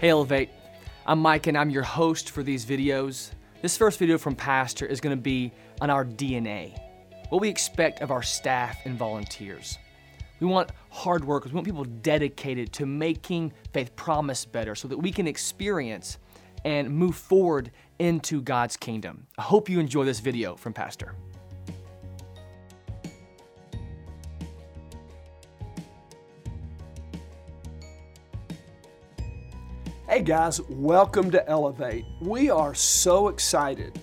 Hey Elevate, I'm Mike and I'm your host for these videos. This first video from Pastor is going to be on our DNA, what we expect of our staff and volunteers. We want hard workers, we want people dedicated to making Faith Promise better so that we can experience and move forward into God's kingdom. I hope you enjoy this video from Pastor. Guys, welcome to Elevate. We are so excited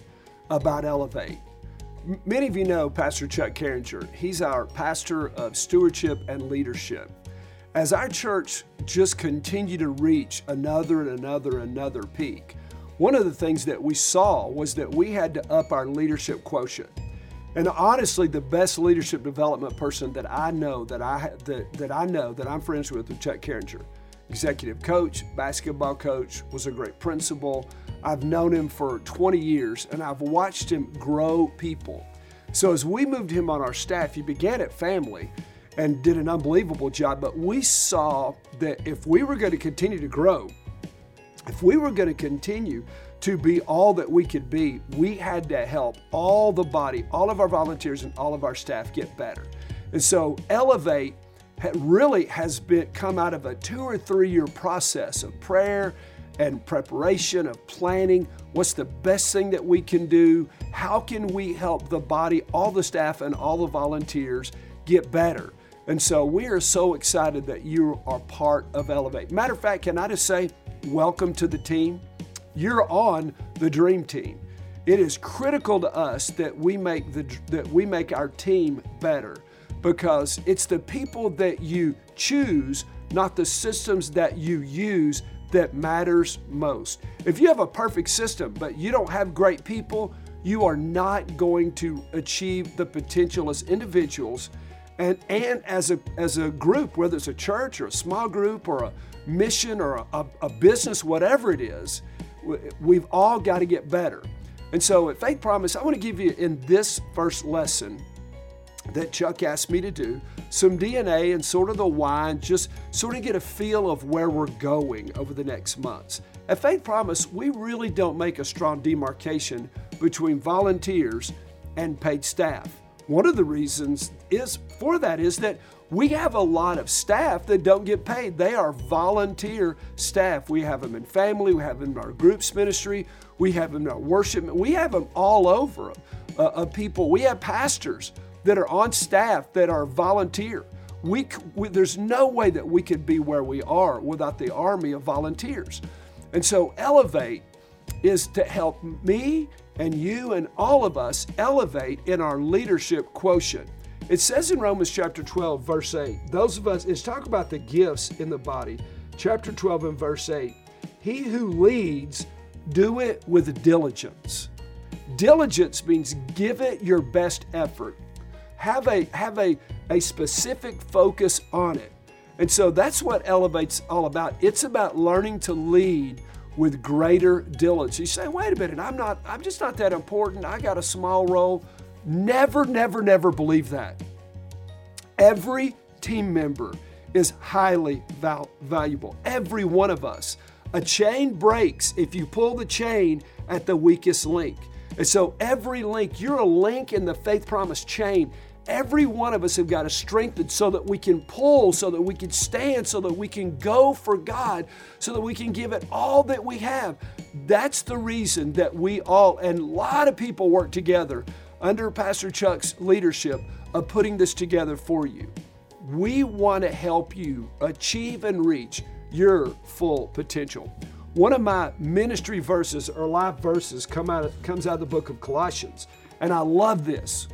about Elevate. M- Many of you know Pastor Chuck Carringer. He's our pastor of stewardship and leadership. As our church just continued to reach another and another and another peak, one of the things that we saw was that we had to up our leadership quotient. And honestly, the best leadership development person that I know that I that, that I know that I'm friends with is Chuck Carringer executive coach, basketball coach, was a great principal. I've known him for 20 years and I've watched him grow people. So as we moved him on our staff, he began at family and did an unbelievable job. But we saw that if we were going to continue to grow, if we were going to continue to be all that we could be, we had to help all the body, all of our volunteers, and all of our staff get better. And so, Elevate really has been come out of a two or three year process of prayer and preparation of planning. What's the best thing that we can do? How can we help the body all the staff and all the volunteers get better? And so we are so excited that you are part of elevate. Matter of fact can i just say welcome to the team. You're on the dream team. It is critical to us that we make the that we make our team better because it's the people that you choose, not the systems that you use, that matters most. If you have a perfect system, but you don't have great people, you are not going to achieve the potential as individuals and, and as, a, as a group, whether it's a church or a small group or a mission or a, a business, whatever it is, we've all got to get better. And so at Faith Promise, I want to give you in this first lesson that Chuck asked me to do, some DNA and sort of the and just sort of get a feel of where we're going over the next months. At Faith Promise, we really don't make a strong demarcation between volunteers and paid staff. One of the reasons is for that is that we have a lot of staff that don't get paid. They are volunteer staff. We have them in family, we have them in our groups ministry, we have them in our worship, we have them all over uh, of people. We have pastors that are on staff that are volunteer. We, we, there's no way that we could be where we are without the army of volunteers. And so, Elevate is to help me and you and all of us elevate in our leadership quotient. It says in Romans chapter 12, verse 8, those of us, it's talk about the gifts in the body. Chapter 12 and verse 8, he who leads, do it with diligence. Diligence means give it your best effort have a have a, a specific focus on it. And so that's what Elevate's all about. It's about learning to lead with greater diligence. You say, wait a minute, I'm not, I'm just not that important. I got a small role. Never, never, never believe that. Every team member is highly val- valuable. Every one of us. A chain breaks if you pull the chain at the weakest link. And so every link, you're a link in the faith promise chain. Every one of us have got to strengthen so that we can pull, so that we can stand, so that we can go for God, so that we can give it all that we have. That's the reason that we all, and a lot of people work together under Pastor Chuck's leadership of putting this together for you. We want to help you achieve and reach your full potential. One of my ministry verses or life verses come out of, comes out of the book of Colossians, and I love this.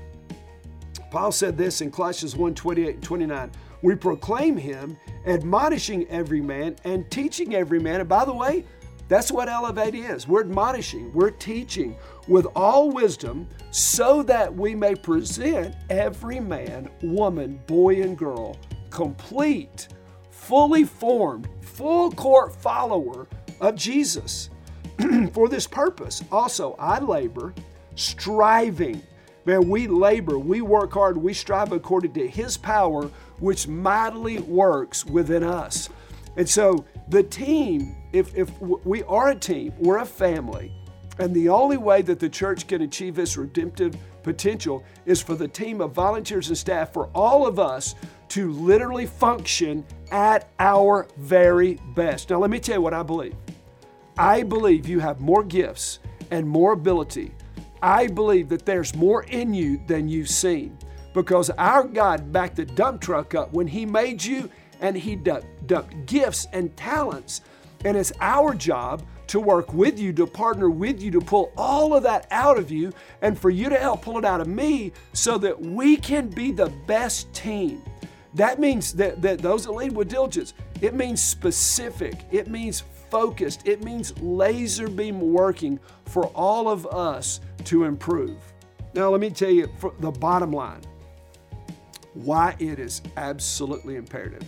Paul said this in Colossians 1 28 and 29. We proclaim him, admonishing every man and teaching every man. And by the way, that's what Elevate is. We're admonishing, we're teaching with all wisdom so that we may present every man, woman, boy, and girl complete, fully formed, full court follower of Jesus. For this purpose, also, I labor, striving. Man, we labor, we work hard, we strive according to His power, which mightily works within us. And so The team, if, if we are a team, we're a family, and the only way that the church can achieve its redemptive potential is for the team of volunteers and staff, for all of us to literally function at our very best. Now, let me tell you what I believe. I believe you have more gifts and more ability. I believe that there's more in you than you've seen because our God backed the dump truck up when He made you and He dumped gifts and talents. And it's our job to work with you, to partner with you, to pull all of that out of you, and for you to help pull it out of me so that we can be the best team. That means that, that those that lead with diligence, it means specific, it means focused, it means laser beam working for all of us to improve. Now, let me tell you the bottom line why it is absolutely imperative.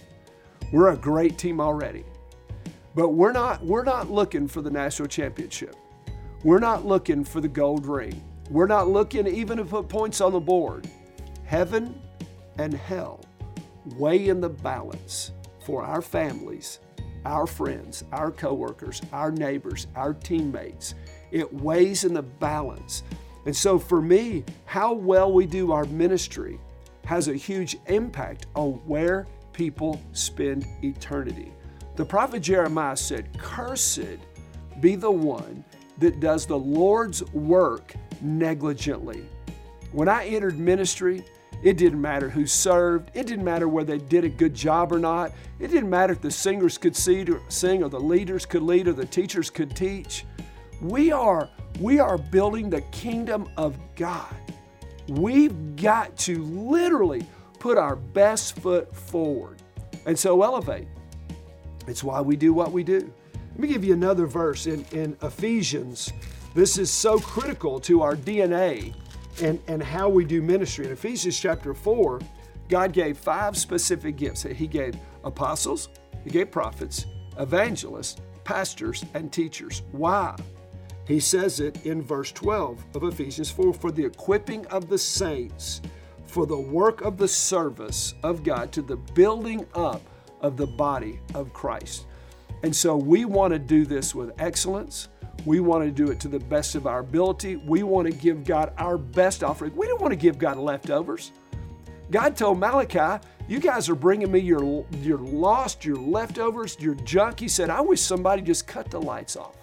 We're a great team already. But we're not, we're not looking for the national championship. We're not looking for the gold ring. We're not looking even to put points on the board. Heaven and hell weigh in the balance for our families, our friends, our coworkers, our neighbors, our teammates. It weighs in the balance. And so for me, how well we do our ministry has a huge impact on where people spend eternity. The prophet Jeremiah said, Cursed be the one that does the Lord's work negligently. When I entered ministry, it didn't matter who served. It didn't matter whether they did a good job or not. It didn't matter if the singers could sing or the leaders could lead or the teachers could teach. We are, we are building the kingdom of God. We've got to literally put our best foot forward. And so elevate. It's why we do what we do. Let me give you another verse in, in Ephesians. This is so critical to our DNA and, and how we do ministry. In Ephesians chapter 4, God gave five specific gifts. He gave apostles, He gave prophets, evangelists, pastors, and teachers. Why? He says it in verse 12 of Ephesians 4 for the equipping of the saints, for the work of the service of God, to the building up of the body of Christ. And so we want to do this with excellence. We want to do it to the best of our ability. We want to give God our best offering. We don't want to give God leftovers. God told Malachi, You guys are bringing me your, your lost, your leftovers, your junk. He said, I wish somebody just cut the lights off.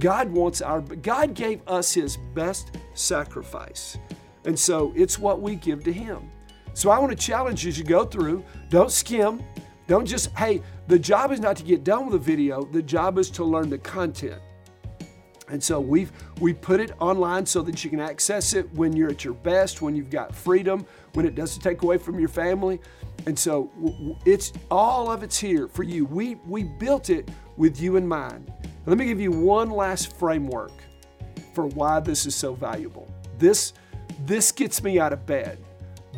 God wants our, God gave us His best sacrifice. And so it's what we give to Him. So I want to challenge you as you go through, don't skim, don't just, hey, the job is not to get done with a video, the job is to learn the content. And so we've we put it online so that you can access it when you're at your best, when you've got freedom, when it doesn't take away from your family. And so it's all of it's here for you. We we built it with you in mind. Let me give you one last framework for why this is so valuable. This this gets me out of bed.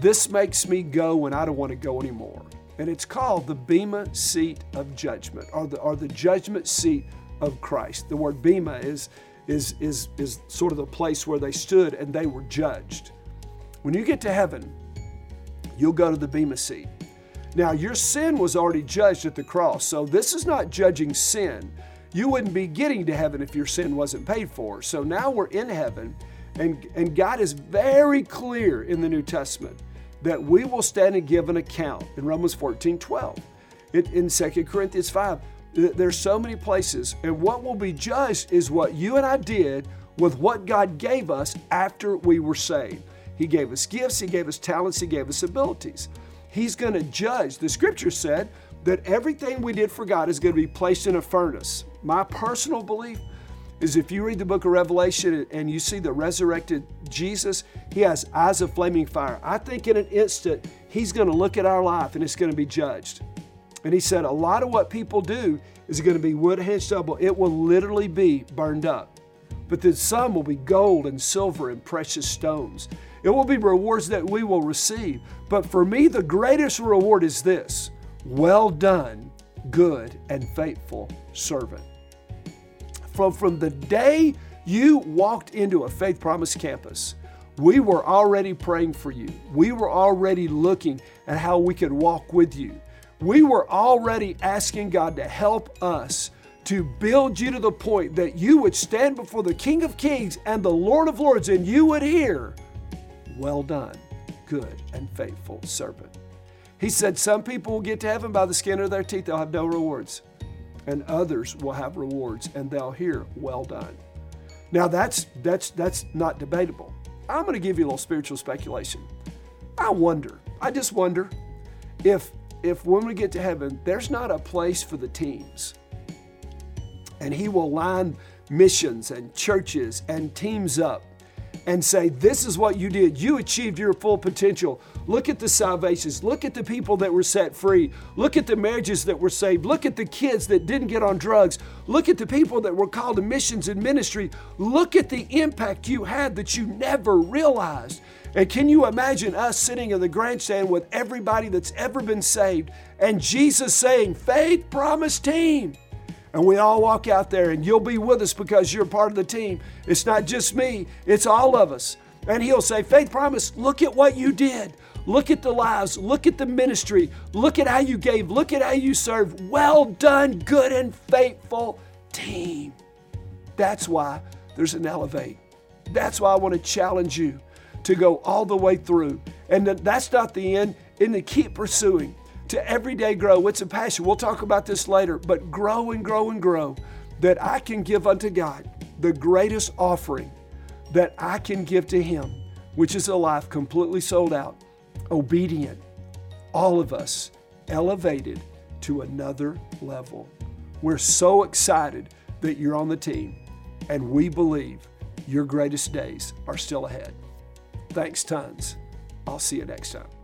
This makes me go when I don't want to go anymore and it's called the Bema seat of judgment, or the, or the judgment seat of Christ. The word Bema is, is, is, is sort of the place where they stood and they were judged. When you get to heaven, you'll go to the Bema seat. Now, your sin was already judged at the cross, so this is not judging sin. You wouldn't be getting to heaven if your sin wasn't paid for. So now we're in heaven, and, and God is very clear in the New Testament that we will stand and give an account in Romans 14 12. It, in 2 Corinthians 5, there's so many places, and what will be judged is what you and I did with what God gave us after we were saved. He gave us gifts, He gave us talents, He gave us abilities. He's going to judge. The scripture said that everything we did for God is going to be placed in a furnace. My personal belief is if you read the book of Revelation and you see the resurrected Jesus, he has eyes of flaming fire. I think in an instant, he's going to look at our life and it's going to be judged. And he said, a lot of what people do is going to be wood, hay, stubble. It will literally be burned up. But then some will be gold and silver and precious stones. It will be rewards that we will receive. But for me, the greatest reward is this well done, good and faithful servant from, from the day you walked into a Faith Promise campus, we were already praying for you. We were already looking at how we could walk with you. We were already asking God to help us to build you to the point that you would stand before the King of Kings and the Lord of Lords and you would hear, Well done, good and faithful servant. He said, Some people will get to heaven by the skin of their teeth, they'll have no rewards. And others will have rewards and they'll hear, Well done. Now that's that's that's not debatable. I'm going to give you a little spiritual speculation. I wonder, I just wonder if if when we get to heaven, there's not a place for the teams. And he will line missions and churches and teams up and say, This is what you did. You achieved your full potential. Look at the salvations. Look at the people that were set free. Look at the marriages that were saved. Look at the kids that didn't get on drugs. Look at the people that were called to missions and ministry. Look at the impact you had that you never realized. And can you imagine us sitting in the grandstand with everybody that's ever been saved and Jesus saying, Faith Promise Team? And we all walk out there, and you'll be with us because you're part of the team. It's not just me, it's all of us. And he'll say, Faith Promise, look at what you did. Look at the lives. Look at the ministry. Look at how you gave. Look at how you served. Well done, good and faithful team. That's why there's an elevate. That's why I want to challenge you to go all the way through. And that's not the end, and to keep pursuing, to every day grow. It's a passion. We'll talk about this later, but grow and grow and grow that I can give unto God the greatest offering that I can give to Him, which is a life completely sold out, obedient, all of us elevated to another level. We're so excited that you're on the team, and we believe your greatest days are still ahead. Thanks tons. I'll see you next time.